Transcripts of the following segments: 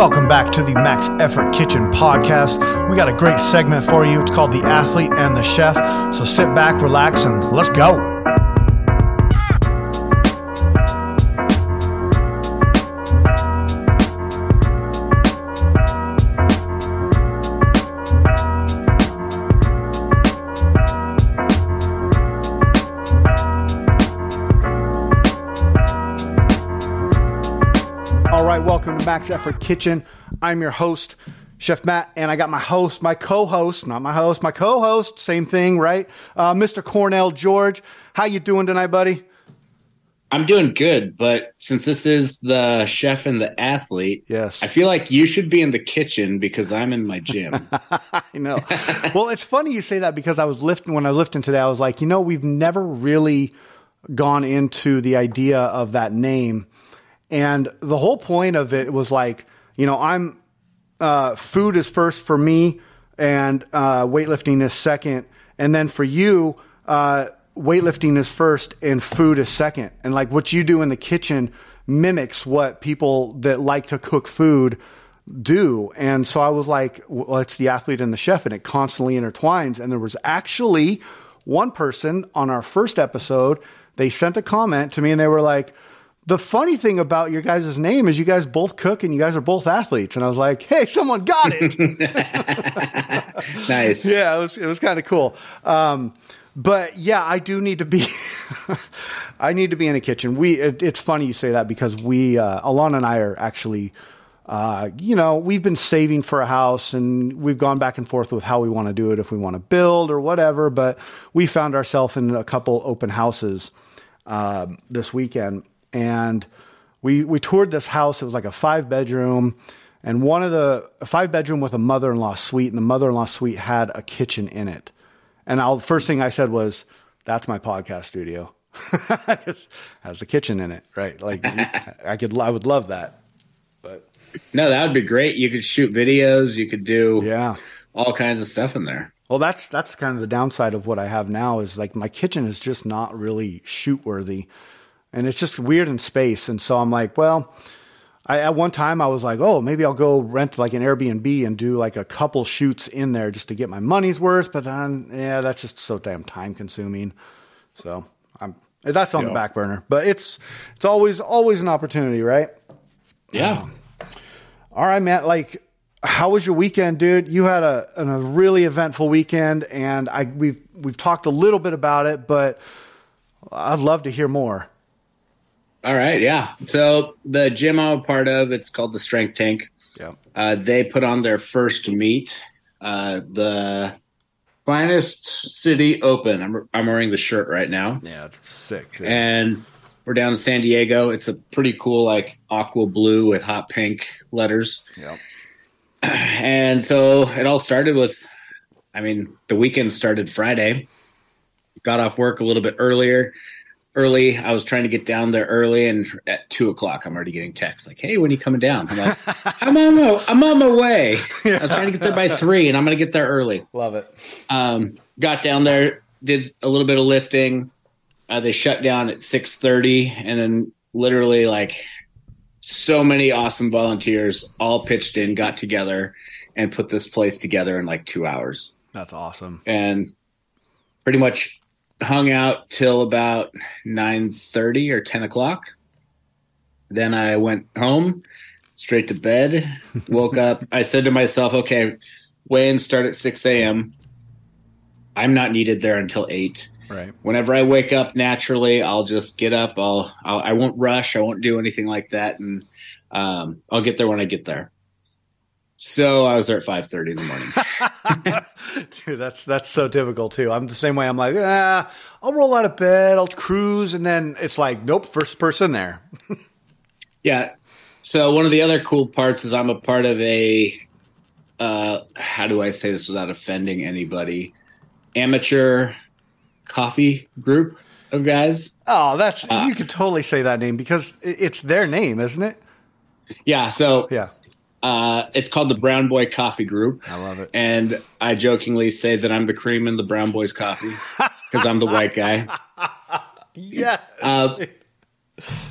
Welcome back to the Max Effort Kitchen podcast. We got a great segment for you. It's called The Athlete and the Chef. So sit back, relax, and let's go. Max Effort Kitchen. I'm your host, Chef Matt, and I got my host, my co-host, not my host, my co-host, same thing, right? Uh, Mr. Cornell George. How you doing tonight, buddy? I'm doing good, but since this is the chef and the athlete, Yes. I feel like you should be in the kitchen because I'm in my gym. I know. well, it's funny you say that because I was lifting when I was lifting today. I was like, you know, we've never really gone into the idea of that name, and the whole point of it was like, you know, I'm uh, food is first for me, and uh, weightlifting is second, and then for you. Uh, weightlifting is first and food is second and like what you do in the kitchen mimics what people that like to cook food do. And so I was like, well, it's the athlete and the chef, and it constantly intertwines. And there was actually one person on our first episode, they sent a comment to me and they were like, the funny thing about your guys' name is you guys both cook and you guys are both athletes. And I was like, hey, someone got it. nice. yeah, it was it was kind of cool. Um, but yeah, I do need to be. I need to be in a kitchen. We. It, it's funny you say that because we, uh, Alana and I are actually. Uh, you know, we've been saving for a house and we've gone back and forth with how we want to do it, if we want to build or whatever. But we found ourselves in a couple open houses um, this weekend, and we we toured this house. It was like a five bedroom, and one of the a five bedroom with a mother in law suite, and the mother in law suite had a kitchen in it. And I'll, first thing I said was, "That's my podcast studio." has a kitchen in it, right? Like I could, I would love that. But No, that would be great. You could shoot videos. You could do yeah, all kinds of stuff in there. Well, that's that's kind of the downside of what I have now is like my kitchen is just not really shoot worthy, and it's just weird in space. And so I'm like, well, I, at one time I was like, oh, maybe I'll go rent like an Airbnb and do like a couple shoots in there just to get my money's worth. But then, yeah, that's just so damn time consuming. So I'm that's on the back burner. But it's it's always always an opportunity, right? Yeah. Um, all right, Matt. Like, how was your weekend, dude? You had a, an, a really eventful weekend, and I we've we've talked a little bit about it, but I'd love to hear more. All right. Yeah. So the gym I'm a part of, it's called the Strength Tank. Yeah. Uh, they put on their first meet, uh, the finest city open. I'm, I'm wearing the shirt right now. Yeah, it's sick. dude. and we're down in San Diego. It's a pretty cool, like aqua blue with hot pink letters. yeah. And so it all started with, I mean, the weekend started Friday. Got off work a little bit earlier. Early, I was trying to get down there early, and at two o'clock, I'm already getting texts like, "Hey, when are you coming down?" I'm like, "I'm on my, I'm on my way. I was trying to get there by three, and I'm going to get there early." Love it. um, got down there, did a little bit of lifting. Uh, they shut down at six thirty, and then literally like so many awesome volunteers all pitched in, got together, and put this place together in like two hours, That's awesome. and pretty much hung out till about nine thirty or ten o'clock. Then I went home, straight to bed. Woke up. I said to myself, "Okay, weigh-ins start at six a.m. I'm not needed there until eight. Right. Whenever I wake up naturally, I'll just get up. I'll, I'll I won't rush. I won't do anything like that, and um, I'll get there when I get there. So I was there at five thirty in the morning. Dude, that's that's so typical too. I'm the same way. I'm like, ah, I'll roll out of bed, I'll cruise, and then it's like, nope, first person there. Yeah. So one of the other cool parts is I'm a part of a uh how do I say this without offending anybody? Amateur coffee group of guys. Oh, that's Ah. you could totally say that name because it's their name, isn't it? Yeah, so Yeah, uh it's called the Brown Boy Coffee Group. I love it. And I jokingly say that I'm the cream in the Brown Boys coffee because I'm the white guy. Yeah. Uh,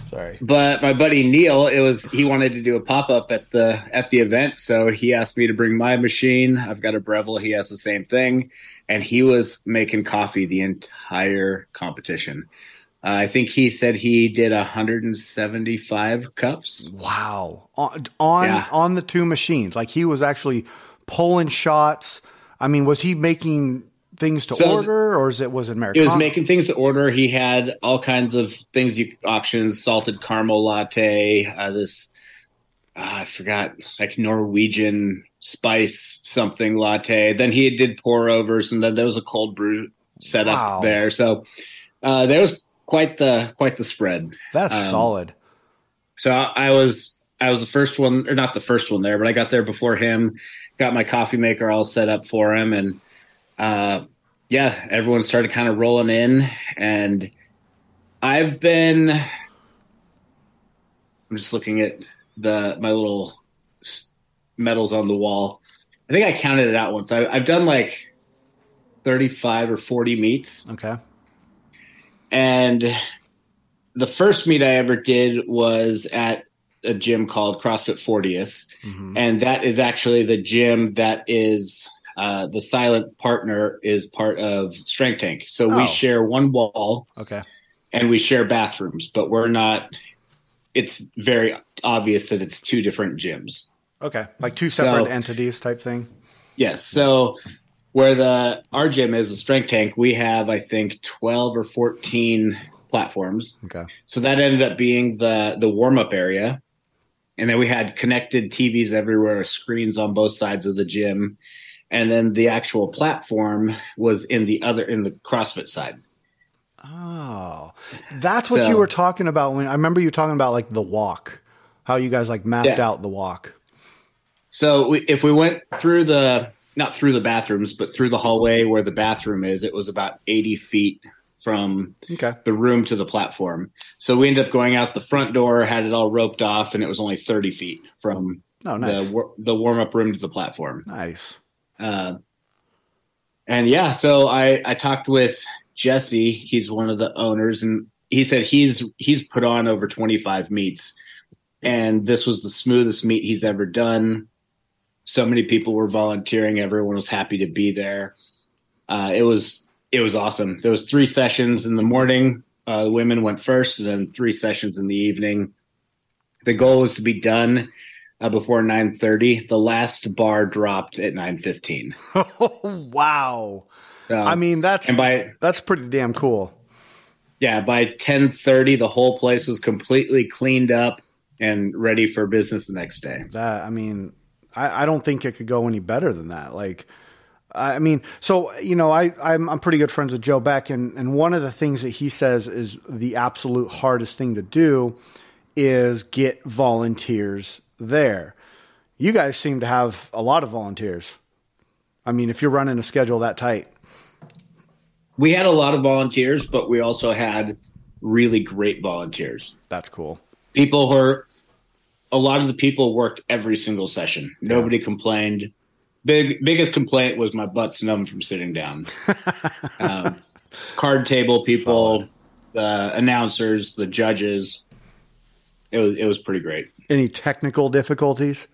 Sorry. But my buddy Neil, it was he wanted to do a pop up at the at the event, so he asked me to bring my machine. I've got a Breville, he has the same thing, and he was making coffee the entire competition. Uh, I think he said he did 175 cups. Wow. On on, Yeah. on the two machines. Like he was actually pulling shots. I mean, was he making things to So- order or is it was it He Americano? was making things to order. He had all kinds of things you options: salted caramel latte, uh, this uh, I forgot like Norwegian spice something latte. Then he did pour overs, and then there was a cold brew setup Wow. there. So uh, there was quite the quite the spread. That's um, solid. So I I was I was the first one, or not the first one there, but I got there before him. Got my coffee maker all set up for him, and uh, yeah, everyone started kind of rolling in, and I've been. I'm just looking at the my little medals on the wall. I think I counted it out once. I, I've done like 35 or 40 meets. Okay. And the first meet I ever did was at a gym called CrossFit Fortius. Mhm. And that is actually the gym that is uh, the silent partner is part of Strength Tank. So Oh. we share one wall Okay. and we share bathrooms, but we're not, it's very obvious that it's two different gyms. Okay. Like two separate So- entities type thing. Yes. So where the our gym is the strength tank, we have I think twelve or fourteen platforms. Okay. So that ended up being the the warm up area, and then we had connected TVs everywhere, screens on both sides of the gym, and then the actual platform was in the other in the CrossFit side. Oh, that's what So- you were talking about when I remember you talking about like the walk, how you guys like mapped Yeah. out the walk. So we, if we went through the not through the bathrooms, but through the hallway where the bathroom is, it was about eighty feet from Okay. the room to the platform. So we ended up going out the front door, had it all roped off, and it was only 30 feet from Oh, nice. the the warm up room to the platform. nice. Uh, and yeah, so I I talked with Jesse. He's one of the owners, and he said he's he's put on over 25 meets, and this was the smoothest meet he's ever done. So many people were volunteering. Everyone was happy to be there. Uh, it was it was awesome. There was three sessions in the morning. Uh, the women went first, and then three sessions in the evening. The goal was to be done uh, before 9:30. The last bar dropped at 9:15. wow. So, I mean, that's and by that's pretty damn cool. yeah, by 10:30, the whole place was completely cleaned up and ready for business the next day. That I mean, I, I don't think it could go any better than that. Like, I mean, so you know, I I'm, I'm pretty good friends with Joe Beck, and and one of the things that he says is the absolute hardest thing to do is get volunteers there. You guys seem to have a lot of volunteers. I mean, if you're running a schedule that tight, We had a lot of volunteers, but we also had really great volunteers. that's cool. People who are a lot of the people worked every single session. Nobody complained. Big biggest complaint was my butt's numb from sitting down. um, card table people, the announcers, the judges. It was it was pretty great. Any technical difficulties?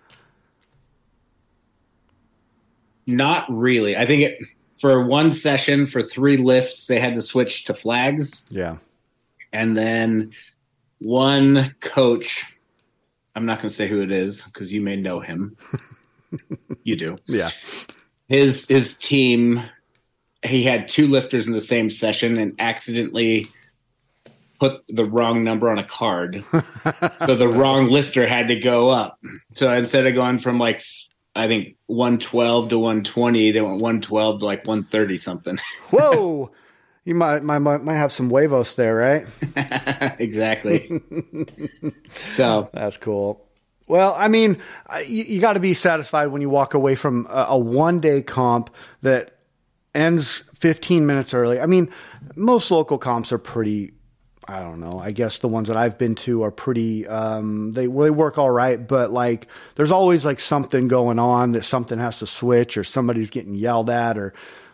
Not really. I think it for one session for three lifts they had to switch to flags, Yeah. and then one coach. I'm not going to say who it is because you may know him. you do. Yeah. His his team. He had two lifters in the same session and accidentally put the wrong number on a card. so the wrong lifter had to go up. So instead of going from like I think 112 to 120, they went 112 to like 130 something. Whoa. You might, might might have some huevos there, right? exactly. so That's cool. Well, I mean, you, you got to be satisfied when you walk away from a, a one day comp that ends 15 minutes early. I mean, most local comps are pretty. I don't know. I guess the ones that I've been to are pretty. Um, they they work all right, but like there's always like something going on that something has to switch or somebody's getting yelled at or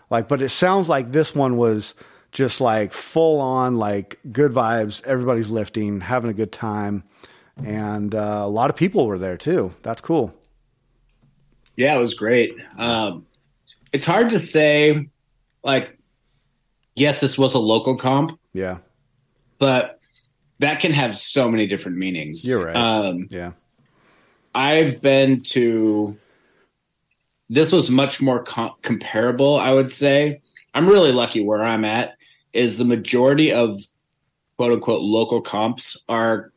like. But it sounds like this one was just like full on, like good vibes. Everybody's lifting, having a good time, and uh, a lot of people were there too. That's cool. Yeah, it was great. Um, it's hard to say, like, yes, this was a local comp, Yeah, but that can have so many different meanings. You're right. Um, yeah, I've been to. This was much more com- comparable, I would say. I'm really lucky where I'm at. Is the majority of quote unquote local comps are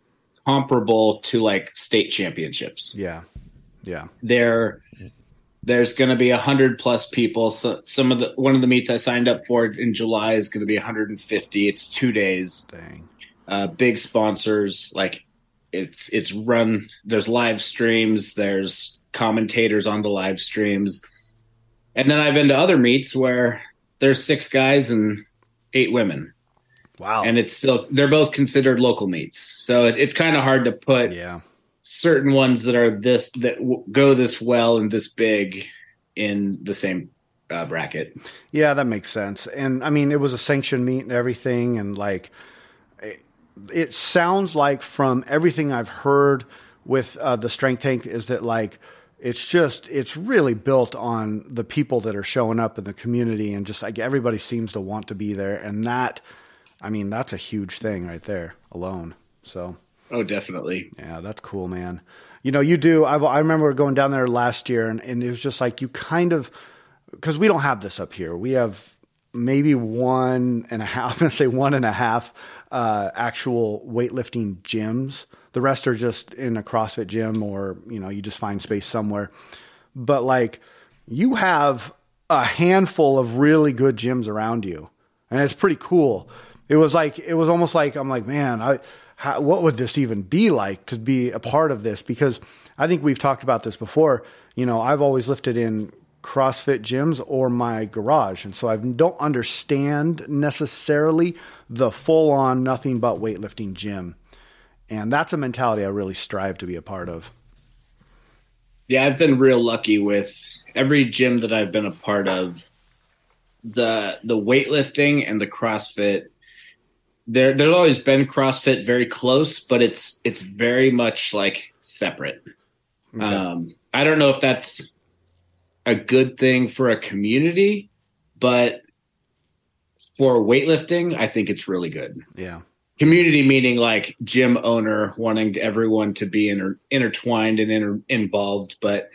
comparable to like state championships. yeah, yeah. There, there's going to be a hundred plus people. So some of the one of the meets I signed up for in July is going to be 150. It's two days Dang. uh, big sponsors like it's it's run there's live streams there's commentators on the live streams and then i've been to other meets where there's six guys and eight women Wow. and it's still they're both considered local meets so it, it's kind of hard to put yeah, certain ones that are this that w- go this well and this big in the same uh, bracket yeah, that makes sense. And I mean, it was a sanctioned meet and everything, and like, it, it sounds like from everything I've heard with uh, the strength tank is that like it's just it's really built on the people that are showing up in the community and just like everybody seems to want to be there. And that i mean that's a huge thing right there alone. So oh definitely. yeah that's cool man. You know you do I've, i remember going down there last year and, and it was just like you kind of because we don't have this up here. We have maybe one and a half i'm going to say one and a half uh, actual weightlifting gyms the rest are just in a CrossFit gym or, you know, you just find space somewhere. But like you have a handful of really good gyms around you. And it's pretty cool. It was like, it was almost like, I'm like, man, I, how, what would this even be like to be a part of this? Because I think we've talked about this before. You know, I've always lifted in CrossFit gyms or my garage. And so I don't understand necessarily the full on nothing but weightlifting gym. And that's a mentality I really strive to be a part of. Yeah, I've been real lucky with every gym that I've been a part of. The the weightlifting and the CrossFit. There there's always been CrossFit very close, but it's it's very much like separate. Okay. Um, I don't know if that's a good thing for a community, but for weightlifting, I think it's really good yeah. Community meaning like gym owner wanting everyone to be inter- intertwined and inter- involved. But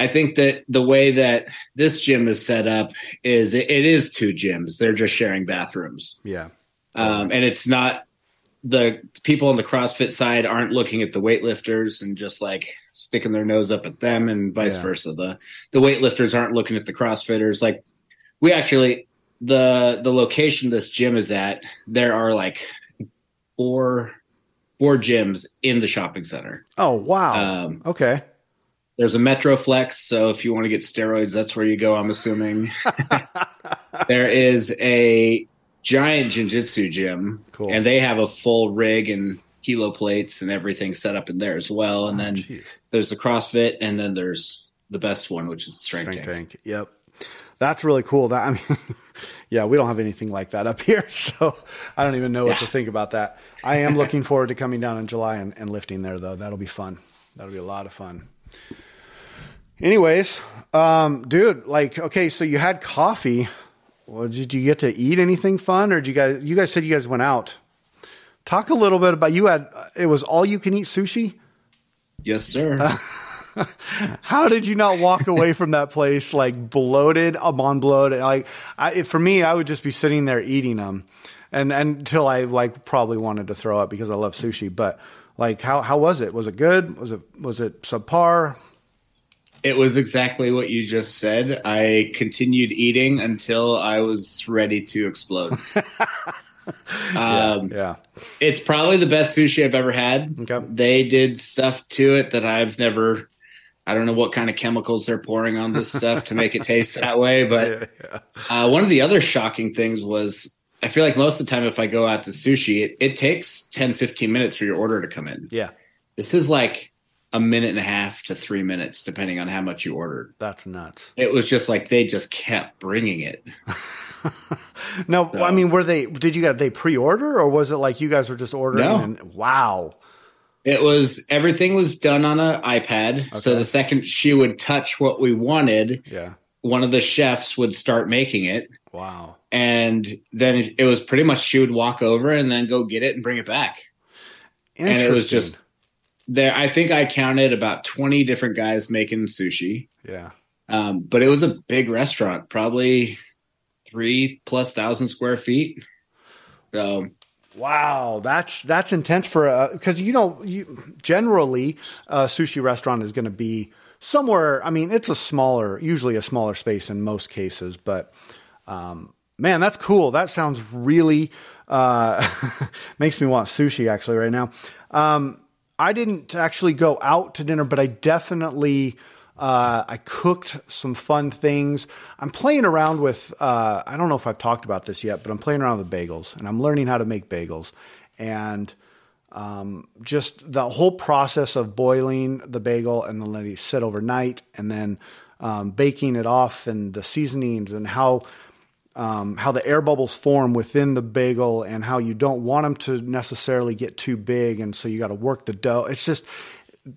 i think that the way that this gym is set up is it, it is two gyms. They're just sharing bathrooms. Yeah. um, and it's not the people on the crossfit side aren't looking at the weightlifters and just like sticking their nose up at them and vice Yeah. versa. The the weightlifters aren't looking at the crossfitters. Like we actually the the location this gym is at there are like four four gyms in the shopping center Oh, wow. um, okay. there's a Metroflex, so if you want to get steroids, that's where you go. I'm assuming. there is a giant jiu-jitsu gym, Cool. and they have a full rig and kilo plates and everything set up in there as well. And Oh, then jeez. there's the CrossFit, and then there's the best one, which is Strength, Strength Tank. tank. Yep. That's really cool. That I mean, yeah, we don't have anything like that up here, so I don't even know what to think about that. I am looking forward to coming down in July and, and lifting there, though. That'll be fun. That'll be a lot of fun. Anyways, um, dude, like, okay, so you had coffee. Well, did you get to eat anything fun, or did you guys? You guys said you guys went out. Talk a little bit about you had. It was all you can eat sushi. Yes, sir. How did you not walk away from that place like bloated? I'm on bloated. Like I, for me, I would just be sitting there eating them, and, and until I like probably wanted to throw up because I love sushi. But like, how how was it? Was it good? Was it was it subpar? It was exactly what you just said. I continued eating until I was ready to explode. um, Yeah, It's probably the best sushi I've ever had. Okay. They did stuff to it that I've never. I don't know what kind of chemicals they're pouring on this stuff to make it taste that way, but yeah, uh, one of the other shocking things was I feel like most of the time if I go out to sushi, it, it takes 10, 15 minutes for your order to come in. yeah. This is like a minute and a half to three minutes, depending on how much you ordered. That's nuts. It was just like they just kept bringing it. no, so, I mean, were they? Did you get they pre-order, or was it like you guys were just ordering? No. And, wow. It was everything was done on an iPad. Okay. So the second she would touch what we wanted, yeah, one of the chefs would start making it. Wow. And then it was pretty much she would walk over and then go get it and bring it back. And it was just there. I think I counted about 20 different guys making sushi. Yeah. Um, but it was a big restaurant, probably three plus thousand square feet. So Wow, that's that's intense for because you know you generally a sushi restaurant is going to be somewhere. I mean, it's a smaller, usually a smaller space in most cases, but um, man, that's cool. That sounds really uh, makes me want sushi actually right now. Um, I didn't actually go out to dinner, but I definitely uh, I cooked some fun things. I'm playing around with, uh, I don't know if I've talked about this yet, but I'm playing around with bagels and I'm learning how to make bagels. And um, just the whole process of boiling the bagel and then letting it sit overnight and then um, baking it off and the seasonings and how. Um, how the air bubbles form within the bagel and how you don't want them to necessarily get too big, and so you got to work the dough. It's just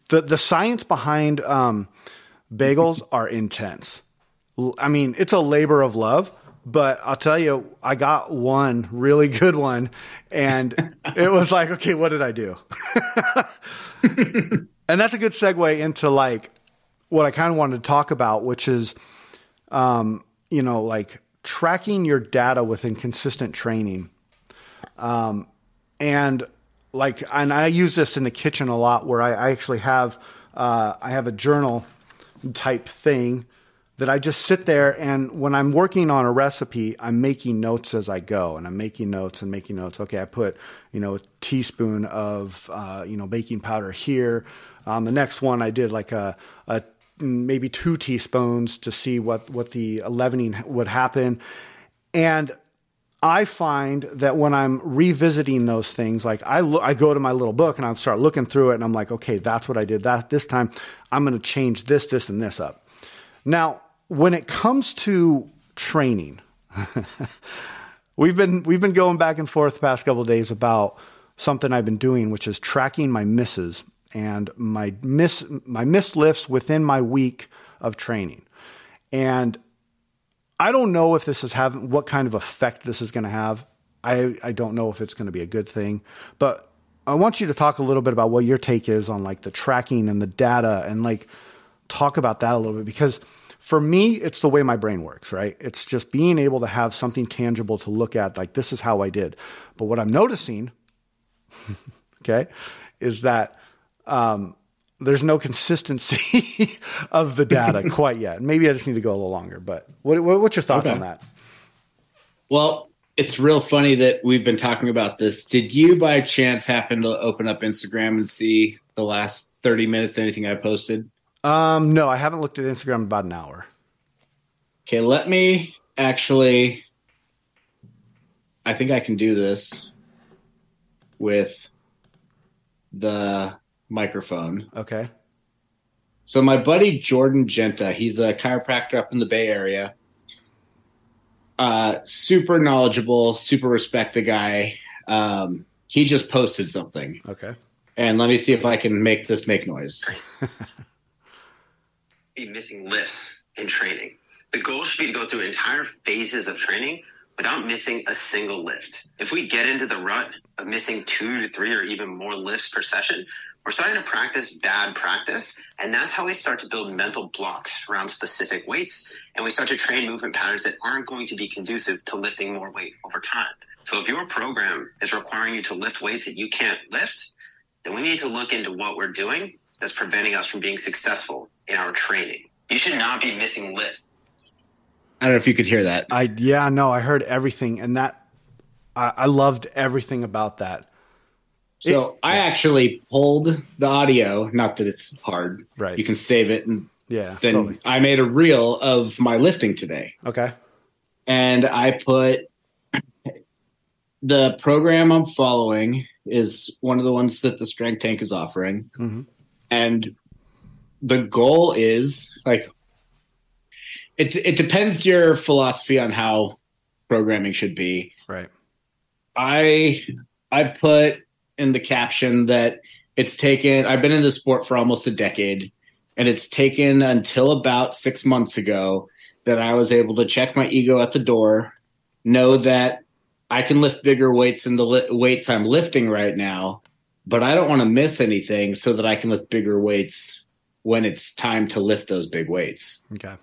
the the science behind um, bagels are intense. I mean, it's a labor of love, but I'll tell you, I got one really good one, and it was like, okay, what did I do? and that's a good segue into like what I kind of wanted to talk about, which is, um, you know, like tracking your data within consistent training. Um, and like, and I use this in the kitchen a lot where I, I actually have, uh, I have a journal type thing that I just sit there and when I'm working on a recipe, I'm making notes as I go and I'm making notes and making notes. Okay, I put, you know, a teaspoon of, uh, you know, baking powder here. Um, the next one I did like a, a maybe two teaspoons to see what, what the leavening would happen. And I find that when I'm revisiting those things, like I look, I go to my little book and I start looking through it, and I'm like, okay, that's what I did. That this time, I'm going to change this, this, and this up. Now, when it comes to training, we've been we've been going back and forth the past couple days about something I've been doing, which is tracking my misses and my miss my miss lifts within my week of training, and I don't know if this is having what kind of effect this is going to have. I, I don't know if it's going to be a good thing, but I want you to talk a little bit about what your take is on like the tracking and the data and like talk about that a little bit because for me it's the way my brain works, right? It's just being able to have something tangible to look at like this is how I did. But what I'm noticing okay is that um, there's no consistency of the data quite yet. Maybe I just need to go a little longer. But what, what's your thoughts okay. on that? Well, it's real funny that we've been talking about this. Did you, by chance, happen to open up Instagram and see the last 30 minutes? Anything I posted? Um, no, I haven't looked at Instagram in about an hour. Okay, let me actually. I think I can do this with the microphone. Okay. So my buddy Jordan Genta, he's a chiropractor up in the Bay Area. Uh, super knowledgeable, super respect the guy. Um, he just posted something. Okay. And let me see if I can make this make noise. be missing lifts in training. The goal should be to go through entire phases of training without missing a single lift. If we get into the rut of missing two to three or even more lifts per session, we're starting to practice bad practice. And that's how we start to build mental blocks around specific weights. And we start to train movement patterns that aren't going to be conducive to lifting more weight over time. So if your program is requiring you to lift weights that you can't lift, then we need to look into what we're doing that's preventing us from being successful in our training. You should not be missing lifts. I don't know if you could hear that. I yeah, no, I heard everything, and that I, I loved everything about that. So it, I actually pulled the audio. Not that it's hard. Right. You can save it and yeah. Then totally. I made a reel of my lifting today. Okay. And I put the program I'm following is one of the ones that the Strength Tank is offering. Mm-hmm. And the goal is like it it depends your philosophy on how programming should be. Right. I I put in the caption that it's taken I've been in the sport for almost a decade and it's taken until about 6 months ago that I was able to check my ego at the door, know that I can lift bigger weights than the li- weights I'm lifting right now, but I don't want to miss anything so that I can lift bigger weights when it's time to lift those big weights. Okay.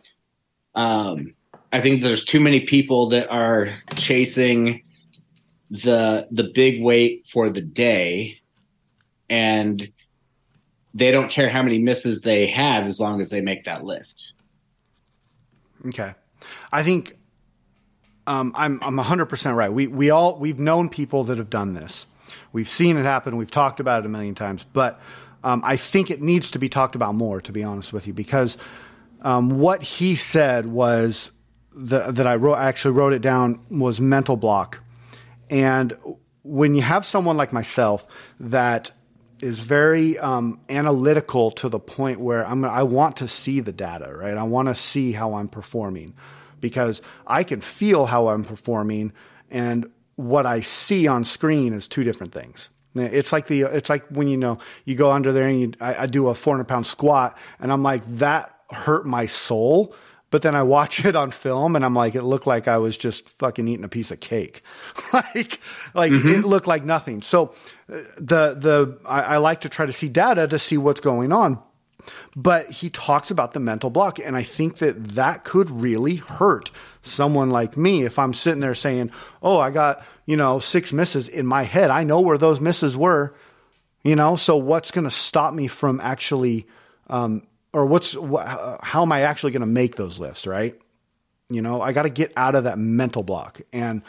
Um, I think there's too many people that are chasing the the big weight for the day, and they don't care how many misses they have as long as they make that lift. Okay. I think um, I'm I'm 100% right. We we all we've known people that have done this. We've seen it happen. We've talked about it a million times, but um, I think it needs to be talked about more. To be honest with you, because um, what he said was the, that I wrote actually wrote it down was mental block, and when you have someone like myself that is very um, analytical to the point where I'm, I want to see the data, right? I want to see how I'm performing because I can feel how I'm performing and what I see on screen is two different things. It's like the it's like when you know you go under there and you, I, I do a 400 pound squat and I'm like that hurt my soul but then I watch it on film and I'm like, it looked like I was just fucking eating a piece of cake. like, like mm-hmm. it looked like nothing. So uh, the, the, I, I, like to try to see data to see what's going on. But he talks about the mental block. And I think that that could really hurt someone like me if I'm sitting there saying, oh, I got, you know, six misses in my head. I know where those misses were, you know, so what's going to stop me from actually, um, or what's wh- how am I actually going to make those lists, right? You know, I got to get out of that mental block. And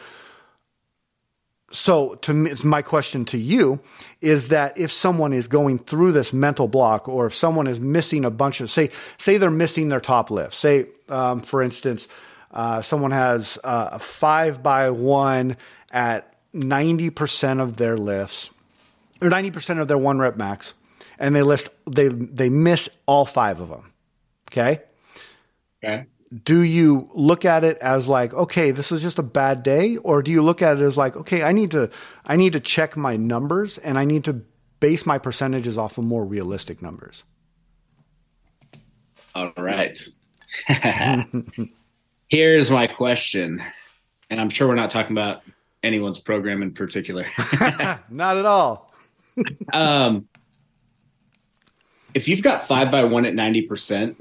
so to me, it's my question to you is that if someone is going through this mental block or if someone is missing a bunch of say say they're missing their top lift say um, for instance uh, someone has uh, a five by one at 90% of their lifts or 90% of their one rep max and they list they they miss all five of them. Okay. Okay. Do you look at it as like, okay, this is just a bad day, or do you look at it as like, okay, I need to I need to check my numbers and I need to base my percentages off of more realistic numbers? All right. Here's my question, and I'm sure we're not talking about anyone's program in particular. not at all. um, if you've got five by one at 90%,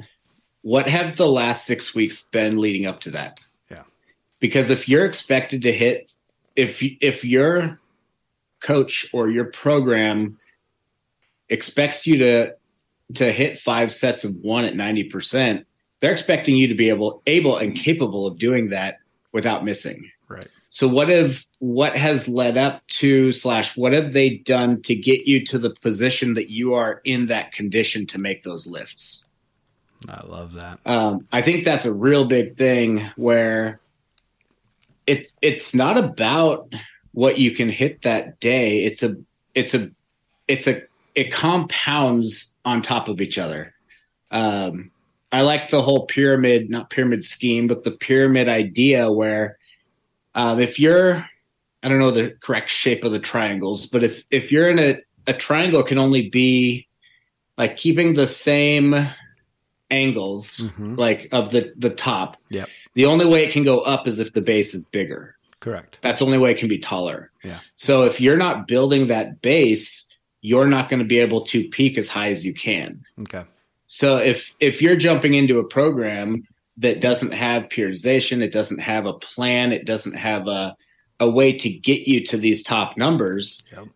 what have the last six weeks been leading up to that? Yeah. Because if you're expected to hit, if, if your coach or your program expects you to, to hit five sets of one at 90%, they're expecting you to be able, able and capable of doing that without missing. Right. So what have what has led up to slash what have they done to get you to the position that you are in that condition to make those lifts? I love that. Um, I think that's a real big thing where it's it's not about what you can hit that day. It's a it's a it's a it compounds on top of each other. Um, I like the whole pyramid, not pyramid scheme, but the pyramid idea where um, if you're, I don't know the correct shape of the triangles, but if if you're in a a triangle can only be like keeping the same angles mm-hmm. like of the the top. Yeah. The only way it can go up is if the base is bigger. Correct. That's the only way it can be taller. Yeah. So if you're not building that base, you're not going to be able to peak as high as you can. Okay. So if if you're jumping into a program that doesn't have periodization, it doesn't have a plan, it doesn't have a a way to get you to these top numbers, yep.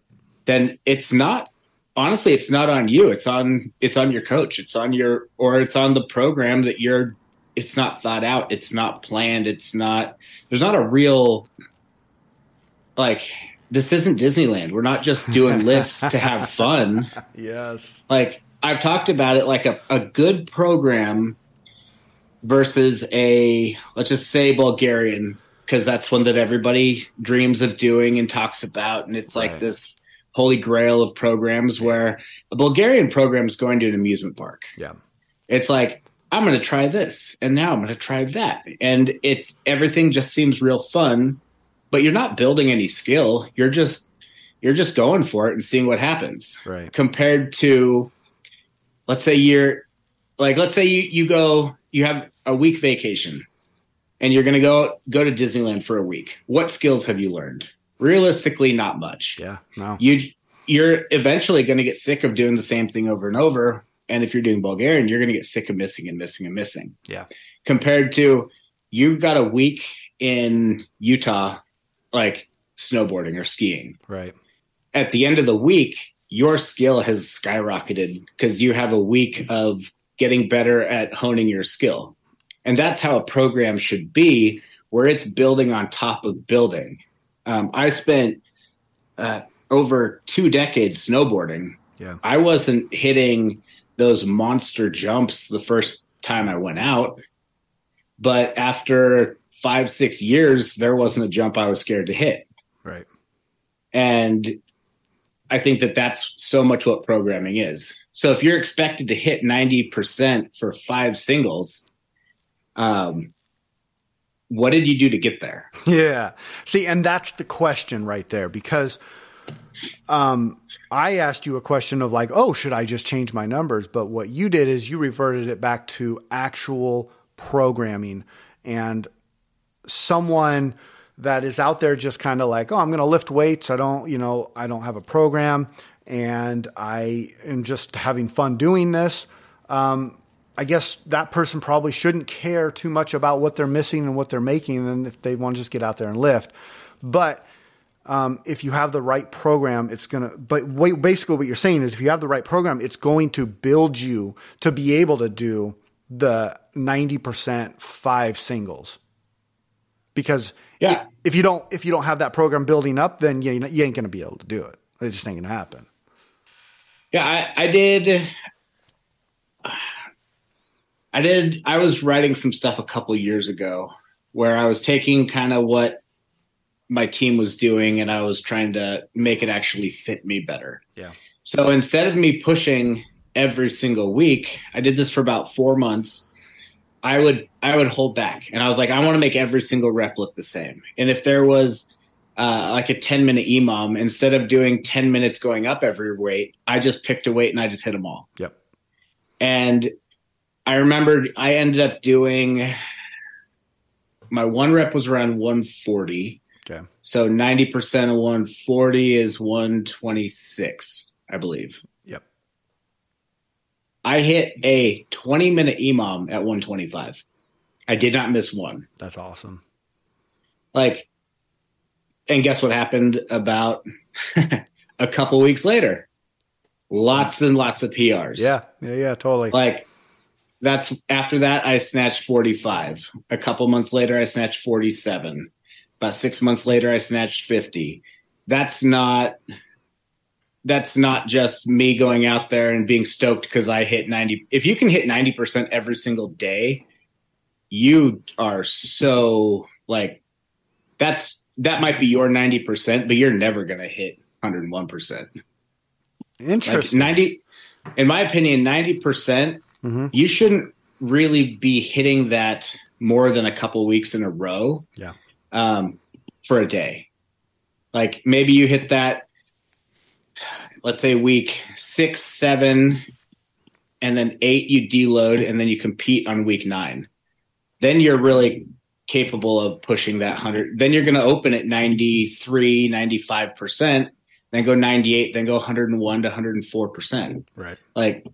then it's not honestly it's not on you. It's on it's on your coach. It's on your or it's on the program that you're it's not thought out, it's not planned, it's not there's not a real like this isn't Disneyland. We're not just doing lifts to have fun. Yes. Like I've talked about it like a, a good program versus a let's just say Bulgarian because that's one that everybody dreams of doing and talks about, and it's like right. this holy grail of programs where a Bulgarian program is going to an amusement park. Yeah. It's like, I'm going to try this and now I'm going to try that. And it's everything just seems real fun, but you're not building any skill. You're just, you're just going for it and seeing what happens. Right. Compared to, let's say you're like, let's say you, you go, you have a week vacation and you're going to go, go to Disneyland for a week. What skills have you learned? Realistically, not much. Yeah. No. You, you're eventually going to get sick of doing the same thing over and over and if you're doing Bulgarian, you're going to get sick of missing and missing and missing. Yeah. Compared to you've got a week in Utah, like snowboarding or skiing. Right. At the end of the week, your skill has skyrocketed because you have a week of getting better at honing your skill. And that's how a program should be, where it's building on top of building. Um, I spent uh, over two decades snowboarding. Yeah. I wasn't hitting those monster jumps the first time I went out. But after five, six years, there wasn't a jump I was scared to hit. Right. And I think that that's so much what programming is. So if you're expected to hit 90% for five singles, um, what did you do to get there? Yeah. See, and that's the question right there because um, I asked you a question of like, oh, should I just change my numbers? But what you did is you reverted it back to actual programming and someone that is out there just kind of like, oh, I'm going to lift weights. I don't, you know, I don't have a program and I am just having fun doing this. Um, I guess that person probably shouldn't care too much about what they're missing and what they're making, and if they want to just get out there and lift. But um, if you have the right program, it's going to, but wait, basically what you're saying is if you have the right program, it's going to build you to be able to do the 90% five singles. Because Yeah. if you don't, if you don't have that program building up, then you, you ain't going to be able to do it. It just ain't going to happen. Yeah, I, I did. I did. I was writing some stuff a couple years ago where I was taking kind of what my team was doing and I was trying to make it actually fit me better. Yeah. So instead of me pushing every single week, I did this for about four months. I would I would hold back, and I was like, I want to make every single rep look the same. And if there was uh, like a ten minute EMOM, instead of doing ten minutes going up every weight, I just picked a weight and I just hit them all. Yep. And I remembered I ended up doing my one rep was around 140. Okay. So 90% of 140 is 126, I believe. Yep. I hit a 20 minute EMOM at 125. I did not miss one. That's awesome. Like, and guess what happened about a couple weeks later? Lots and lots of PRs. Yeah. Yeah. Yeah. Totally. Like, that's after that, I snatched 45. A couple months later, I snatched 47. About six months later, I snatched 50. That's not. That's not just me going out there and being stoked because I hit 90. If you can hit 90% every single day, you are so like that's that might be your 90%, but you're never going to hit 101%. Like Interesting. 90 in my opinion, 90% Mhm. you shouldn't really be hitting that more than a couple weeks in a row Yeah. um, for a day. Like maybe you hit that, let's say week six, seven, and then eight, you deload, and then you compete on week nine. Then you're really capable of pushing that 100. Then you're going to open at 93, 95%, then go 98, then go 101 to 104%. Right. Like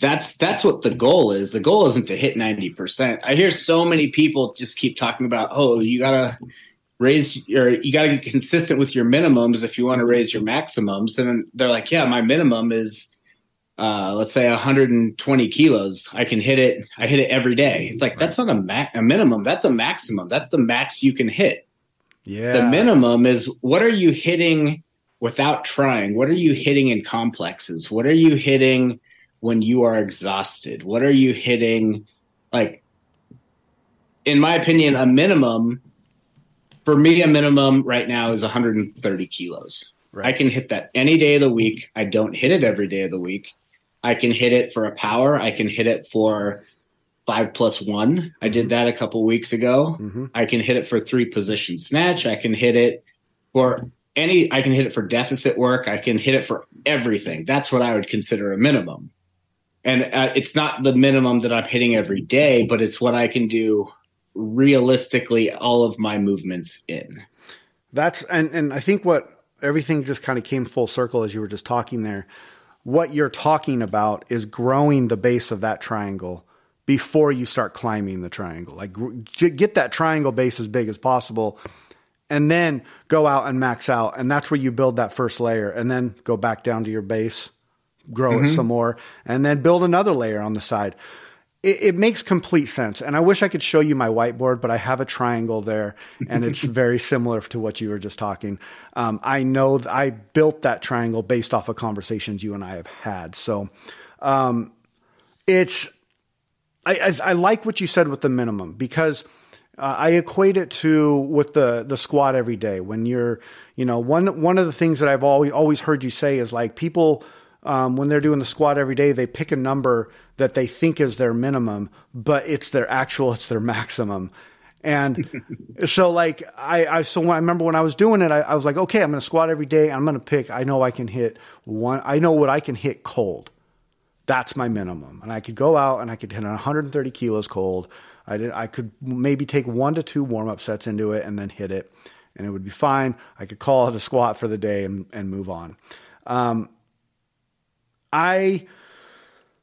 that's that's what the goal is. The goal isn't to hit 90%. I hear so many people just keep talking about, "Oh, you got to raise your you got to get consistent with your minimums if you want to raise your maximums." And then they're like, "Yeah, my minimum is uh, let's say 120 kilos. I can hit it. I hit it every day. It's like that's not a, ma- a minimum. That's a maximum. That's the max you can hit. Yeah. The minimum is what are you hitting without trying? What are you hitting in complexes? What are you hitting when you are exhausted? What are you hitting? Like, in my opinion, a minimum for me, a minimum right now is 130 kilos. Right. I can hit that any day of the week. I don't hit it every day of the week. I can hit it for a power. I can hit it for five plus one. I did that a couple weeks ago. Mm-hmm. I can hit it for three position snatch. I can hit it for any, I can hit it for deficit work. I can hit it for everything. That's what I would consider a minimum. And uh, it's not the minimum that I'm hitting every day, but it's what I can do realistically all of my movements in. That's and and I think what everything just kind of came full circle as you were just talking there. What you're talking about is growing the base of that triangle before you start climbing the triangle. Like get that triangle base as big as possible and then go out and max out and that's where you build that first layer and then go back down to your base, grow mm-hmm. it some more and then build another layer on the side it, it, makes complete sense. And I wish I could show you my whiteboard, but I have a triangle there, and it's very similar to what you were just talking. Um, I know th- I built that triangle based off of conversations you and I have had. So um, it's I, I, I, like what you said with the minimum because. Uh, I equate it to with the the squat every day. When you're, you know, one one of the things that I've always always heard you say is like people um, when they're doing the squat every day, they pick a number that they think is their minimum, but it's their actual, it's their maximum. And so, like, I, I, so I remember when I was doing it, I, I was like, okay, I'm going to squat every day. I'm going to pick, I know I can hit one, I know what I can hit cold. That's my minimum. And I could go out and I could hit 130 kilos cold. I did, I could maybe take one to two warm up sets into it and then hit it and it would be fine. I could call it a squat for the day and, and move on. Um, I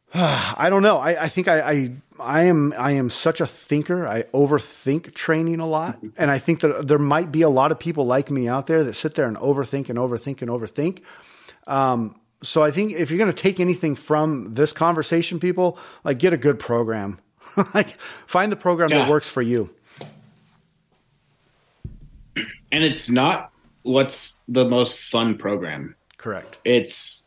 I don't know. I, I think I, I, I am I am such a thinker. I overthink training a lot, and I think that there might be a lot of people like me out there that sit there and overthink and overthink and overthink. Um, so I think if you're going to take anything from this conversation, people like get a good program. like find the program yeah. that works for you. And it's not what's the most fun program. Correct. It's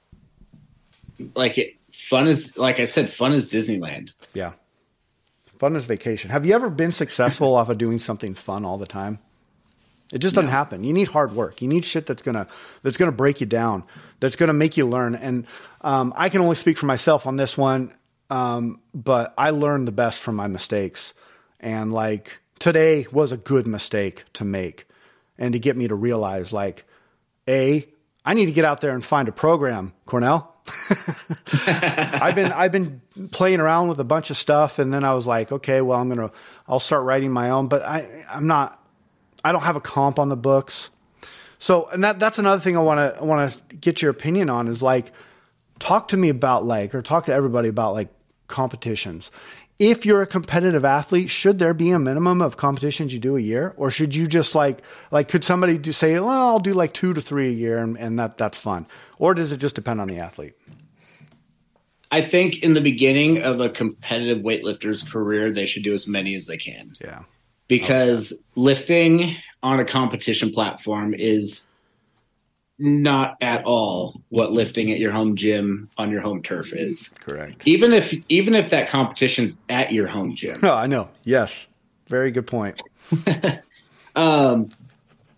like it, fun is like I said, fun is Disneyland. Yeah, fun is vacation. Have you ever been successful off of doing something fun all the time? It just doesn't no. happen. You need hard work. You need shit that's gonna that's gonna break you down. That's gonna make you learn. And um, I can only speak for myself on this one, um, but I learned the best from my mistakes. And like today was a good mistake to make, and to get me to realize like, a I need to get out there and find a program, Cornell. I've been I've been playing around with a bunch of stuff, and then I was like, okay, well, I'm gonna I'll start writing my own, but I I'm not I don't have a comp on the books. So, and that that's another thing I want to I want to get your opinion on is like talk to me about like or talk to everybody about like competitions if you're a competitive athlete, should there be a minimum of competitions you do a year, or should you just like like could somebody do say, well, I'll do like two to three a year, and, and that that's fun, or does it just depend on the athlete? I think in the beginning of a competitive weightlifter's career, they should do as many as they can. Yeah, because okay. lifting on a competition platform is not at all what lifting at your home gym on your home turf is. Correct. Even if even if that competition's at your home gym. Oh, I know. Yes. Very good point. um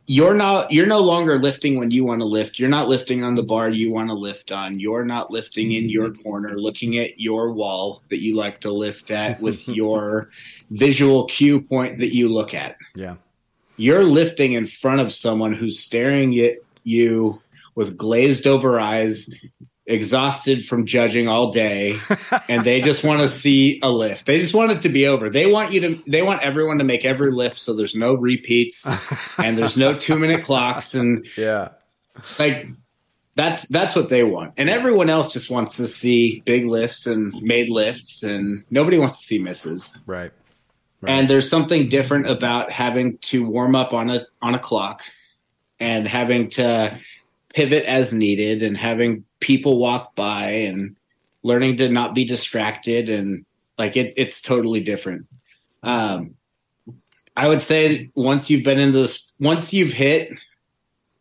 you're not you're no longer lifting when you want to lift. You're not lifting on the bar you want to lift on. You're not lifting in your corner looking at your wall that you like to lift at with your visual cue point that you look at. Yeah. You're lifting in front of someone who's staring at you with glazed over eyes, exhausted from judging all day, and they just want to see a lift. They just want it to be over. They want you to. They want everyone to make every lift so there's no repeats and there's no two minute clocks and yeah, like that's that's what they want and everyone else just wants to see big lifts and made lifts and nobody wants to see misses right, right. and there's something different about having to warm up on a on a clock and having to pivot as needed and having people walk by and learning to not be distracted and like it, it's totally different. Um, I would say once you've been in this, once you've hit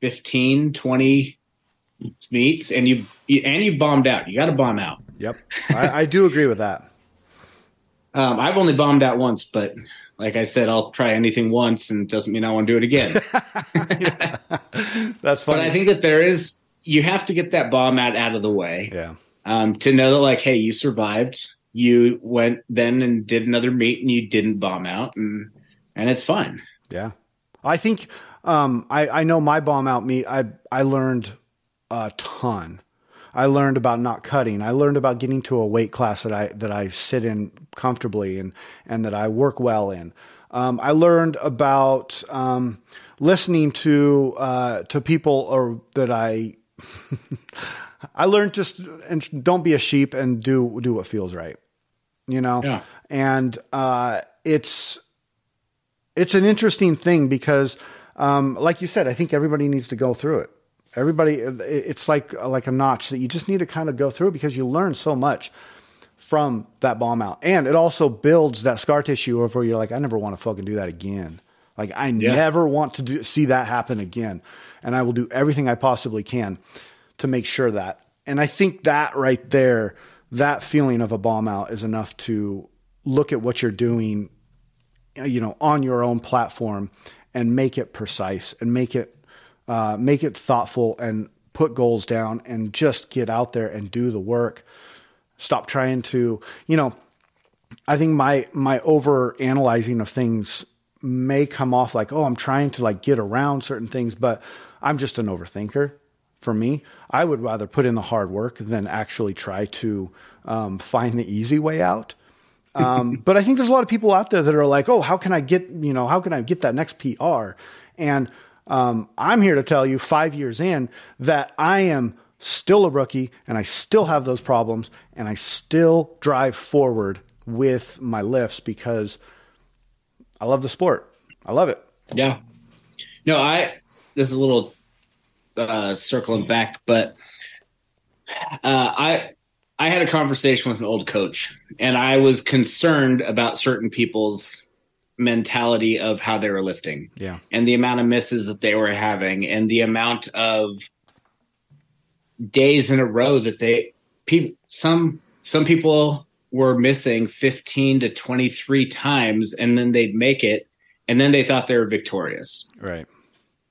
15, 20 meets and you and you've bombed out, you got to bomb out. Yep. I, I do agree with that. Um, I've only bombed out once, but like I said, I'll try anything once, and it doesn't mean I want to do it again. That's funny. But I think that there is you have to get that bomb out out of the way. Yeah. Um, to know that like, hey, you survived. You went then and did another meet, and you didn't bomb out, and and it's fine. Yeah, I think um, I I know my bomb out meet. I I learned a ton. I learned about not cutting. I learned about getting to a weight class that I that I sit in comfortably and and that I work well in. Um, I learned about um, listening to uh, to people or that I. I learned just and don't be a sheep and do do what feels right. You know, Yeah. and uh, it's it's an interesting thing because, um, like you said, I think everybody needs to go through it. Everybody, it's like like a notch that you just need to kind of go through because you learn so much from that bomb out, and it also builds that scar tissue of where you're like, I never want to fucking do that again. Like I Yeah. never want to do, see that happen again, and I will do everything I possibly can to make sure that. And I think that right there, that feeling of a bomb out is enough to look at what you're doing you know on your own platform and make it precise and make it uh, make it thoughtful and put goals down and just get out there and do the work. Stop trying to you know i think my my over analyzing of things may come off like oh i'm trying to like get around certain things but i'm just an overthinker. For me i would rather put in the hard work than actually try to um, find the easy way out. Um, but I think there's a lot of people out there that are like, oh, how can I get, you know, how can I get that next PR? And um, I'm here to tell you, five years in, that I am still a rookie and I still have those problems and I still drive forward with my lifts because I love the sport. I love it. Yeah. No, I this is a little uh circling back, but uh I I had a conversation with an old coach and I was concerned about certain people's mentality of how they were lifting Yeah. and the amount of misses that they were having and the amount of days in a row that they people some some people were missing 15 to 23 times and then they'd make it and then they thought they were victorious Right.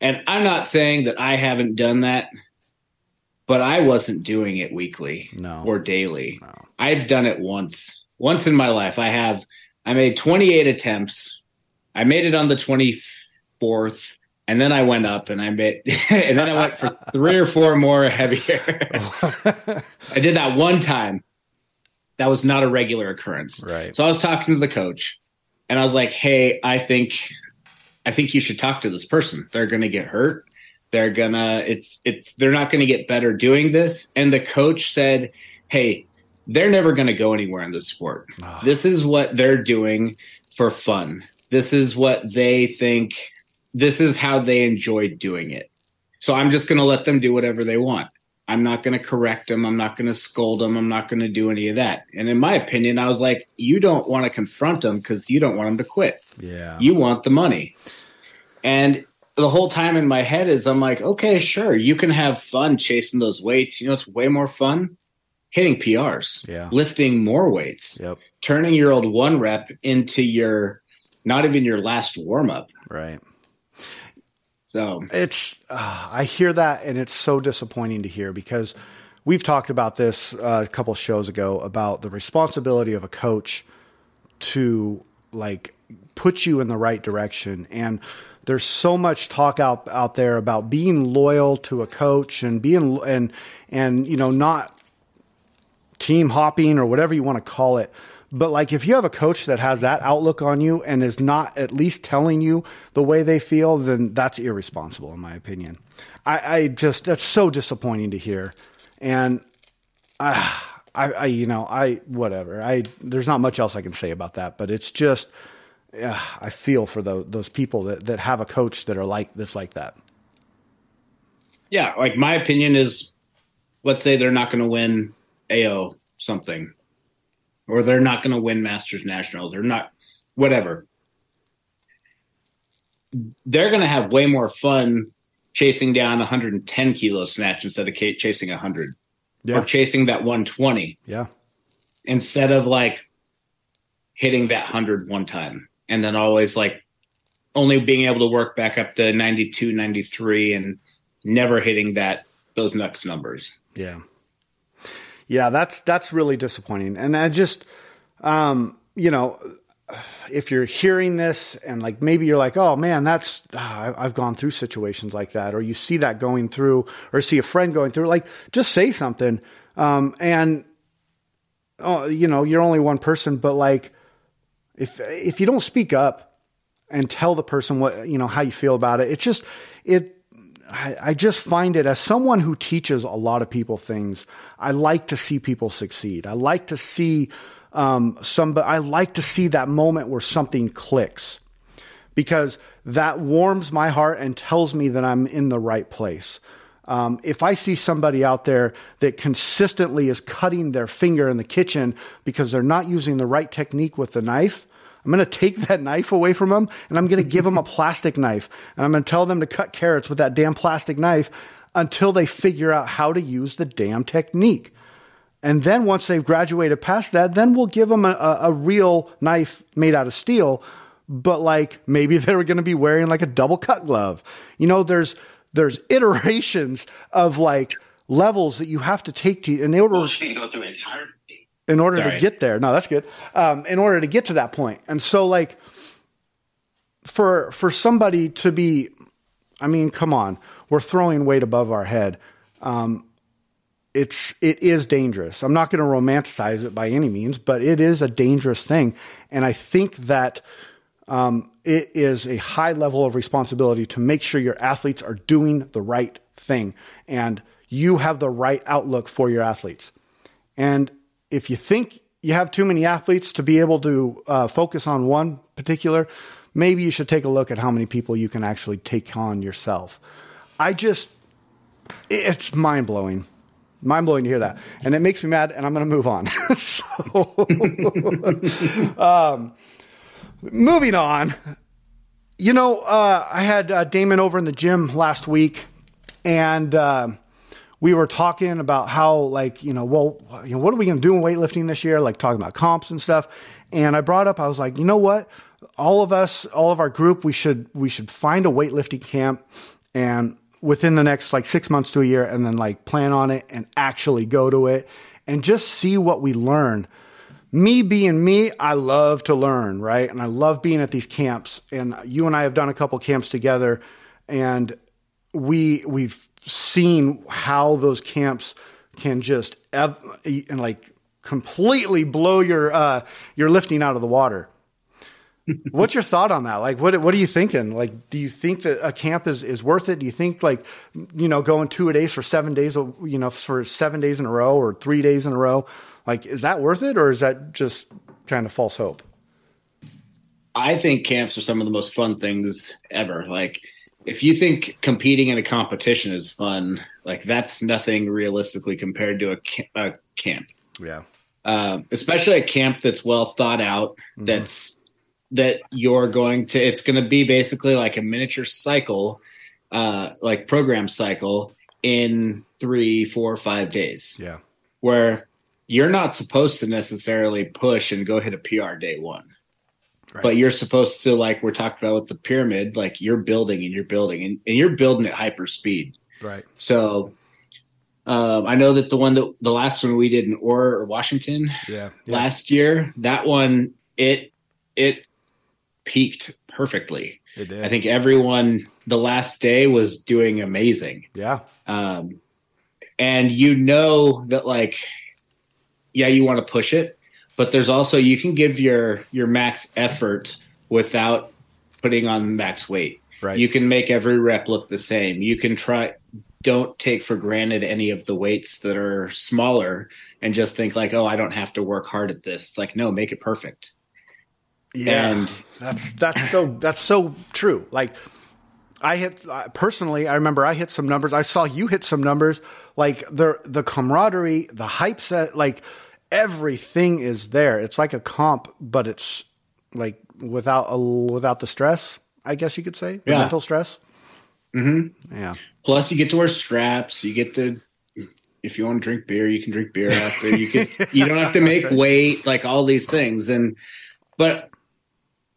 and i'm not saying that i haven't done that but i wasn't doing it weekly No. or daily No. i've done it once once in my life i have i made 28 attempts i made it on the 24th and then i went up and i made and then i went for three or four more heavier. I did that one time. That was not a regular occurrence. Right. so i was talking to the coach and i was like hey i think i think you should talk to this person. They're going to get hurt. They're gonna it's it's they're not going to get better doing this. And the coach said hey they're never going to go anywhere in this sport. Ah. This is what they're doing for fun this is what they think this is how they enjoy doing it so i'm just going to let them do whatever they want i'm not going to correct them i'm not going to scold them i'm not going to do any of that and in my opinion i was like you don't want to confront them because you don't want them to quit yeah. you want the money. And the whole time in my head is I'm like, okay, sure, you can have fun chasing those weights. You know, it's way more fun hitting PRs, Yeah. lifting more weights, Yep. turning your old one rep into your not even your last warm up. Right. So It's uh, I hear that and it's so disappointing to hear because we've talked about this uh, a couple shows ago about the responsibility of a coach to like put you in the right direction and there's so much talk out out there about being loyal to a coach and being and and you know not team hopping or whatever you want to call it. But like if you have a coach that has that outlook on you and is not at least telling you the way they feel, then that's irresponsible in my opinion. I, I just that's so disappointing to hear. And I, I, I you know, I whatever. I there's not much else I can say about that, but it's just yeah, I feel for those those people that, that have a coach that are like this like that. yeah, like my opinion is let's say they're not going to win AO something or they're not going to win Masters Nationals, They're not whatever. They're going to have way more fun chasing down 110 kilo snatch instead of chasing 100 Yeah. or chasing that 120 Yeah. instead of like hitting that 100 one time and then always like only being able to work back up to 92 93 and never hitting that those next numbers Yeah. Yeah, that's that's really disappointing. And I just um, you know, if you're hearing this and like maybe you're like, oh man, that's ah, I've gone through situations like that, or you see that going through, or see a friend going through, like just say something. Um, and oh, you know, you're only one person, but like if if you don't speak up and tell the person what you know how you feel about it, it's just it. I, I just find it as someone who teaches a lot of people things. I like to see people succeed. I like to see um, some, I like to see that moment where something clicks because that warms my heart and tells me that I'm in the right place. Um, if I see somebody out there that consistently is cutting their finger in the kitchen because they're not using the right technique with the knife, I'm going to take that knife away from them and I'm going to give them a plastic knife and I'm going to tell them to cut carrots with that damn plastic knife until they figure out how to use the damn technique. And then once they've graduated past that, then we'll give them a, a real knife made out of steel. But like maybe they're going to be wearing like a double cut glove. You know, there's there's iterations of like levels that you have to take to in order to go through entire in order to get there. No, that's good. Um, in order to get to that point, and so like for for somebody to be, I mean, come on, we're throwing weight above our head. Um, it's it is dangerous. I'm not going to romanticize it by any means, but it is a dangerous thing, and I think that um, it is a high level of responsibility to make sure your athletes are doing the right thing, and you have the right outlook for your athletes. And if you think you have too many athletes to be able to uh, focus on one particular, maybe you should take a look at how many people you can actually take on yourself. I just, it's mind blowing mind blowing to hear that, and it makes me mad, and I'm going to move on. so, um, moving on. You know, uh, I had uh, Damon over in the gym last week, and uh, we were talking about how, like, you know, well, you know, what are we going to do in weightlifting this year? Like talking about comps and stuff. And I brought up, I was like, you know what? All of us, all of our group, we should we should find a weightlifting camp and within the next like six months to a year and then like plan on it and actually go to it and just see what we learn. Me being me, I love to learn, right? And I love being at these camps. And you and I have done a couple camps together and we we've seen how those camps can just ev- and like completely blow your uh, your lifting out of the water. What's your thought on that? Like, what what are you thinking? Like, do you think that a camp is, is worth it? Do you think like, you know, going two a days for seven days, you know, for seven days in a row or three days in a row, like, is that worth it, or is that just kind of false hope? I think camps are some of the most fun things ever. Like, if you think competing in a competition is fun, like that's nothing realistically compared to a, a camp. Yeah. Uh, especially a camp that's well thought out, mm-hmm. that's that you're going to it's going to be basically like a miniature cycle uh like program cycle in three four five days yeah where you're not supposed to necessarily push and go hit a pr day one right. but you're supposed to like we're talking about with the pyramid like you're building and you're building and, and you're building at hyper speed right so um, I know that the one that the last one we did in or Washington yeah, yeah. last year, that one it it peaked perfectly. It did. I think everyone the last day was doing amazing. Yeah. Um, and you know that like, yeah, you want to push it, but there's also you can give your your max effort without putting on max weight. Right. You can make every rep look the same. You can try. Don't take for granted any of the weights that are smaller and just think like, oh, I don't have to work hard at this. It's like, no, make it perfect. Yeah, and that's that's so that's so true. Like I hit personally, I remember I hit some numbers. I saw you hit some numbers. Like the the camaraderie, the hype set, like everything is there. It's like a comp, but it's like without a, without the stress. I guess you could say the yeah. mental stress. Mm-hmm. Yeah. Plus, you get to wear straps. You get to if you want to drink beer, you can drink beer after. You can. you don't have to make weight. Like all these things, and but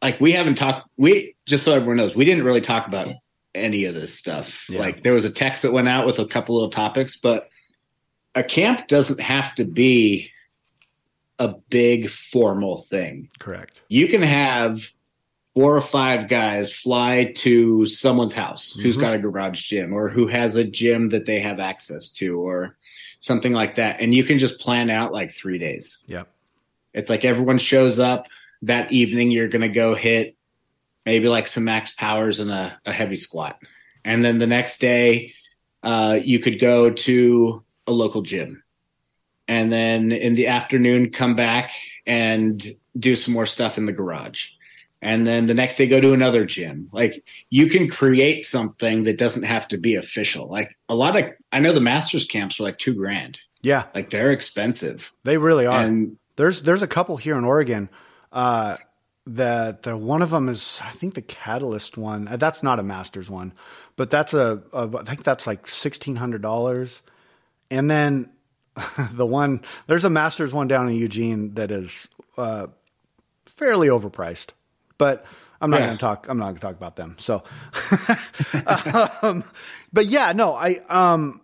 like we haven't talked we just so everyone knows we didn't really talk about any of this stuff yeah. like there was a text that went out with a couple little topics but a camp doesn't have to be a big formal thing. Correct. You can have four or five guys fly to someone's house who's Mhm. got a garage gym or who has a gym that they have access to or something like that. And you can just plan out like three days. Yep. It's like everyone shows up that evening. You're going to go hit maybe like some max powers and a, a heavy squat. And then the next day, uh, you could go to a local gym. And then in the afternoon, come back and do some more stuff in the garage. And then the next day, go to another gym. Like you can create something that doesn't have to be official. Like a lot of, I know the masters camps are like two grand. Yeah, Like they're expensive. they really are. And There's there's a couple here in Oregon uh, that the one of them is I think the Catalyst one. Uh, That's not a Masters one, but that's a, a I think that's like sixteen hundred dollars. And then the one there's a Masters one down in Eugene that is uh, fairly overpriced, but I'm not Yeah. going to talk. I'm not going to talk about them. So, um, but yeah, no, I um,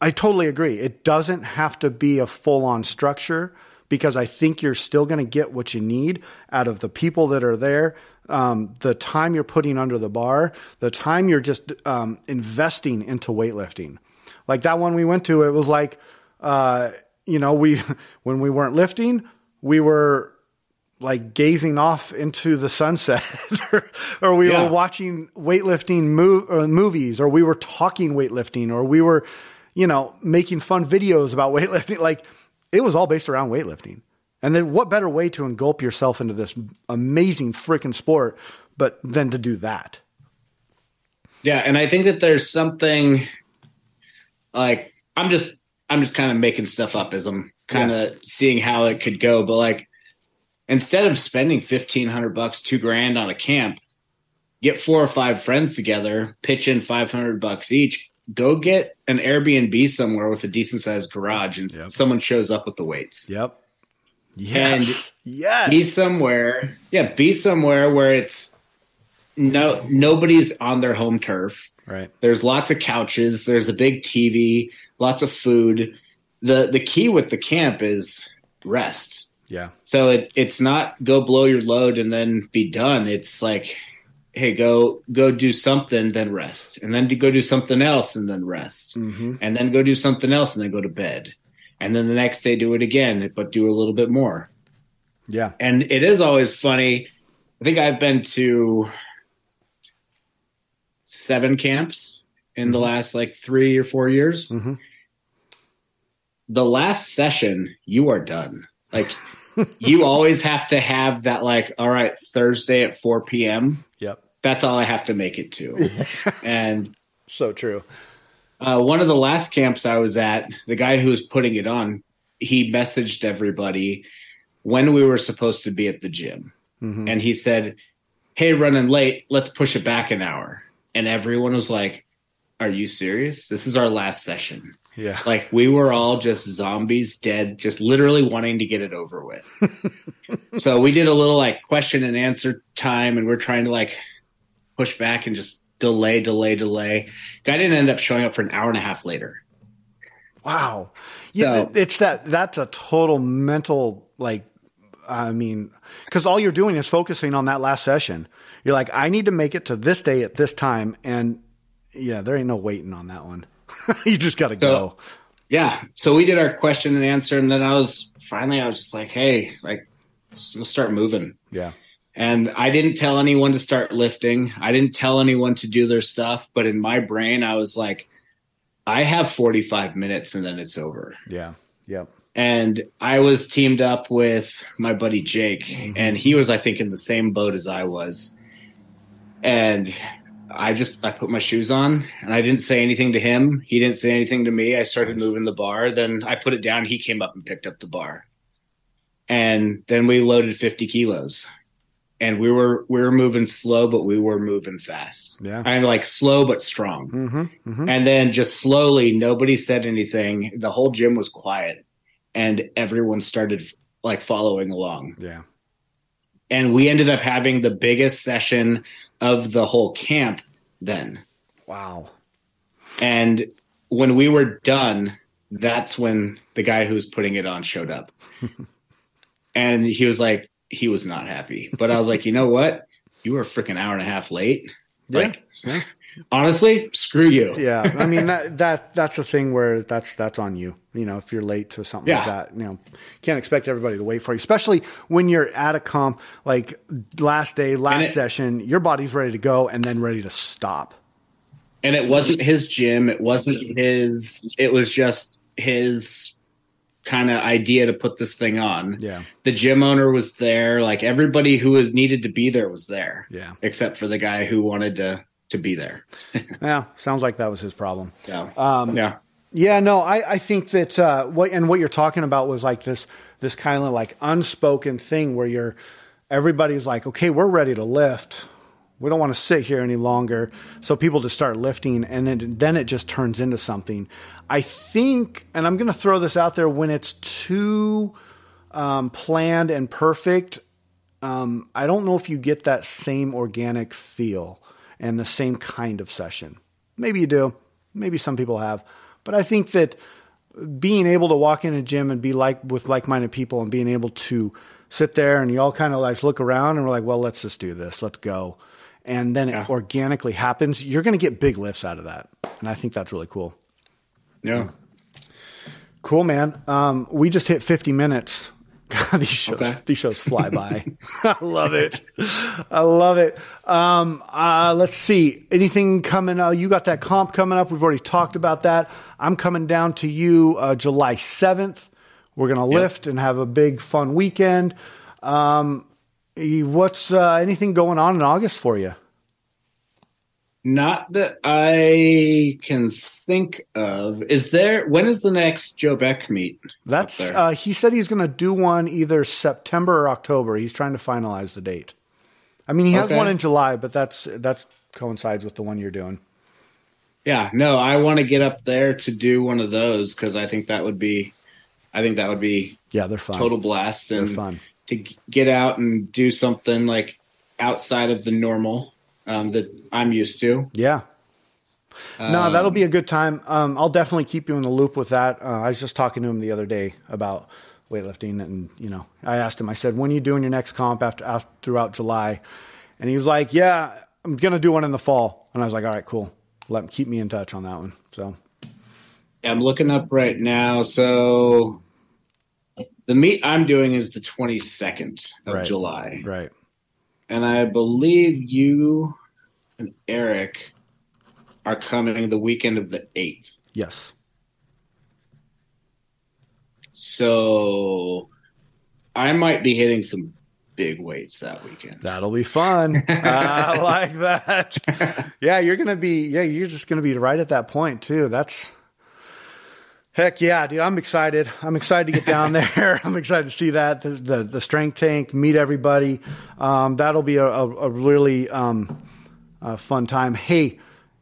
I totally agree. It doesn't have to be a full on structure because I think you're still going to get what you need out of the people that are there, um, the time you're putting under the bar, the time you're just um, investing into weightlifting. Like that one we went to, it was like, uh, you know, we when we weren't lifting, we were like gazing off into the sunset. Or, or we Yeah. were watching weightlifting mov- or movies or we were talking weightlifting or we were you know making fun videos about weightlifting. Like it was all based around weightlifting. And then what better way to engulf yourself into this amazing freaking sport but than to do that? Yeah, and I think that there's something like I'm just I'm just kind of making stuff up as I'm kind of seeing how it could go, but like instead of spending fifteen hundred bucks, two grand on a camp, get four or five friends together, pitch in five hundred bucks each, go get an Airbnb somewhere with a decent sized garage, and Yep. someone shows up with the weights. yep yes yes Be somewhere, yeah, be somewhere where it's no nobody's on their home turf. right There's lots of couches. There's a big TV. Lots of food. the The key with the camp is rest. yeah So it, it's not go blow your load and then be done. It's like, hey, go go do something, then rest, and then go do something else and then rest, mm-hmm. and then go do something else and then go to bed, and then the next day do it again, but do a little bit more. yeah And it is always funny. I think I've been to seven camps in the last like three or four years. Mhm. The last session, you are done. Like you always have to have that like, all right, Thursday at 4 p.m. yep That's all I have to make it to. and so true uh, one of the last camps I was at, the guy who was putting it on, he messaged everybody when we were supposed to be at the gym. Mhm. And he said, Hey, running late, let's push it back an hour. And everyone was like, Are you serious? This is our last session. yeah Like we were all just zombies, dead, just literally wanting to get it over with. so we did a little like question and answer time, and we're trying to like push back and just delay, delay, delay. Guy didn't end up showing up for an hour and a half later. Wow. Yeah, So- it's that that's a total mental like I mean, cuz all you're doing is focusing on that last session. You're like I need to make it to this day at this time and yeah, there ain't no waiting on that one. you just got to go. Yeah. So we did our question and answer, and then I was finally I was just like, Hey, like let's let's start moving. Yeah. And I didn't tell anyone to start lifting. I didn't tell anyone to do their stuff. But in my brain, I was like, I have 45 minutes and then it's over. Yeah. Yep. And I was teamed up with my buddy Jake, Mm-hmm. and he was, I think, in the same boat as I was. And I just I put my shoes on and I didn't say anything to him. He didn't say anything to me. I started moving the bar. Then I put it down. He came up and picked up the bar. And then we loaded 50 kilos. And we were we were moving slow, but we were moving fast. Yeah. I'm like slow but strong. Mhm. Mhm. And then just slowly, nobody said anything. The whole gym was quiet, and everyone started like following along. Yeah. And we ended up having the biggest session of the whole camp then. Wow. And when we were done, that's when the guy who was putting it on showed up. and he was like, he was not happy. But I was like, you know what? You were a freaking hour and a half late. Yeah. Like, honestly, screw you. Yeah, I mean that that that's the thing where that's that's on you. You know, if you're late to something like that, you know, can't expect everybody to wait for you, especially when you're at a comp like last day, last it- session. Your body's ready to go and then ready to stop. and it wasn't his gym it wasn't his it was just his kind of idea to put this thing on Yeah, the gym owner was there like everybody who was needed to be there was there yeah, except for the guy who wanted to to be there yeah. Sounds like that was his problem. yeah Um, yeah Yeah, no, I, I think that uh, what and what you're talking about was like this this kind of like unspoken thing where you're everybody's like, okay, we're ready to lift. We don't want to sit here any longer. So people just start lifting, and then then it just turns into something. I think, and I'm going to throw this out there: when it's too um, planned and perfect, um, I don't know if you get that same organic feel and the same kind of session. Maybe you do. Maybe some people have. But I think that being able to walk in a gym and be like with like-minded people and being able to sit there and you all kind of like look around and we're like, well, let's just do this. Let's go. And then Yeah. it organically happens. You're going to get big lifts out of that. And I think that's really cool. yeah Cool, man. Um, we just hit 50 minutes. God, these shows, Okay. these shows fly by. I love it. I love it. Um, uh, let's see. Anything coming? Uh, you got that comp coming up. We've already talked about that. I'm coming down to you uh, July 7th. We're going to lift and have a big fun weekend. Um, what's uh, anything going on in August for you? Not that i can think of is there when is the next joe beck meet That's uh, he said he's going to do one either September or October. He's trying to finalize the date. I mean, he has Okay. one in July, but that's that's coincides with the one you're doing. Yeah, no, I want to get up there to do one of those because I think that would be, I think that would be Yeah, they're fun. total blast They're and fun. to get out and do something like outside of the normal um, that I'm used to. Yeah. No, Um, that'll be a good time. Um, I'll definitely keep you in the loop with that. Uh, I was just talking to him the other day about weightlifting, and you know, I asked him. I said, "When are you doing your next comp after, after throughout July?" And he was like, "Yeah, I'm gonna do one in the fall." And I was like, "All right, cool. Let keep me in touch on that one." So yeah, I'm looking up right now. So the meet I'm doing is the 22nd of Right. July, right. And I believe you and Eric are coming the weekend of the 8th. Yes. So I might be hitting some big weights that weekend. That'll be fun. I like that. Yeah, you're gonna be. Yeah, you're just gonna be right at that point too. That's heck yeah, dude. I'm excited. I'm excited to get down there. I'm excited to see that the the, the strength tank, meet everybody. Um, that'll be a, a, a really um, a fun time. Hey,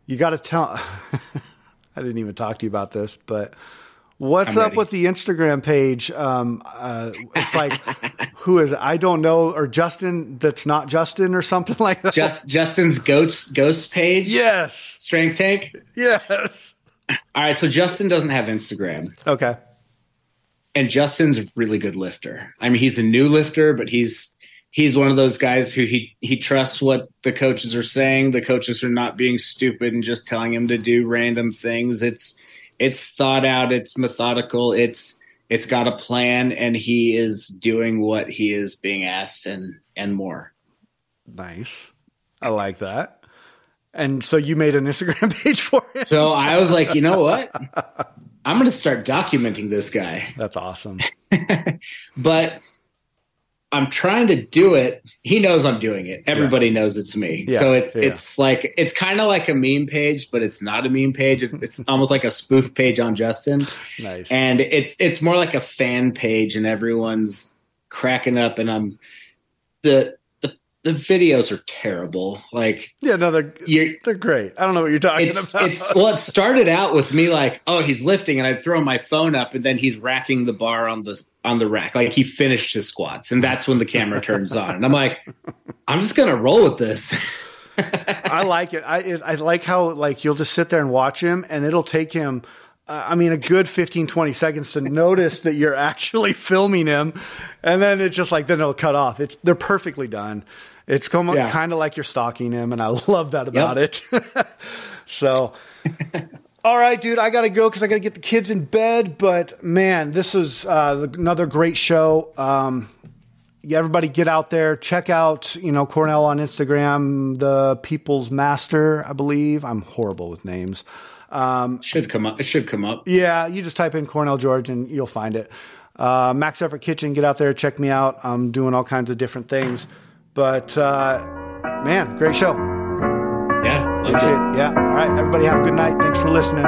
you got to tell. I didn't even talk to you about this, but. What's I'm up ready. with the Instagram page? Um, uh, it's like, who is it? I don't know, or Justin that's not Justin or something like that. Just Justin's ghost ghost page. yes, Strength tank. yes. All right, so Justin doesn't have Instagram. Okay, And Justin's a really good lifter. I mean, he's a new lifter, but he's he's one of those guys who he he trusts what the coaches are saying. The coaches are not being stupid and just telling him to do random things. It's it's thought out, it's methodical, it's it's got a plan and he is doing what he is being asked and and more. nice. I like that. And so you made an Instagram page for it. So I was like, you know what? I'm going to start documenting this guy. That's awesome. but I'm trying to do it. He knows I'm doing it. Everybody knows it's me. Yeah, so it's yeah. it's like it's kind of like a meme page, but it's not a meme page. It's, it's almost like a spoof page on Justin, Nice. and it's it's more like a fan page, and everyone's cracking up. And I'm the the videos are terrible. Like yeah, no, they're they're great. I don't know what you're talking it's about. it's well, it started out with me like, oh, he's lifting, and I'd throw my phone up, and then he's racking the bar on the on the rack, like he finished his squats, and that's when the camera turns on, and I'm like, I'm just gonna roll with this. I like it. I it, I like how like you'll just sit there and watch him, and it'll take him uh, I mean, a good 15, 20 seconds to notice that you're actually filming him. And then it's just like, then it'll cut off. It's, they're perfectly done. It's kind of, Yeah. kind of like you're stalking him. And I love that about Yep. it. so, all right, dude, I got to go because I got to get the kids in bed. But man, this is uh, another great show. Um, yeah, everybody get out there, check out, you know, Cornell on Instagram, the People's Master, I believe. I'm horrible with names. Should come up. It should come up. Yeah, you just type in Cornell George and you'll find it. Uh, Max Effort Kitchen, get out there, check me out. I'm doing all kinds of different things. But uh, man, great show. Yeah. Appreciate it. Yeah. All right, everybody have a good night. Thanks for listening.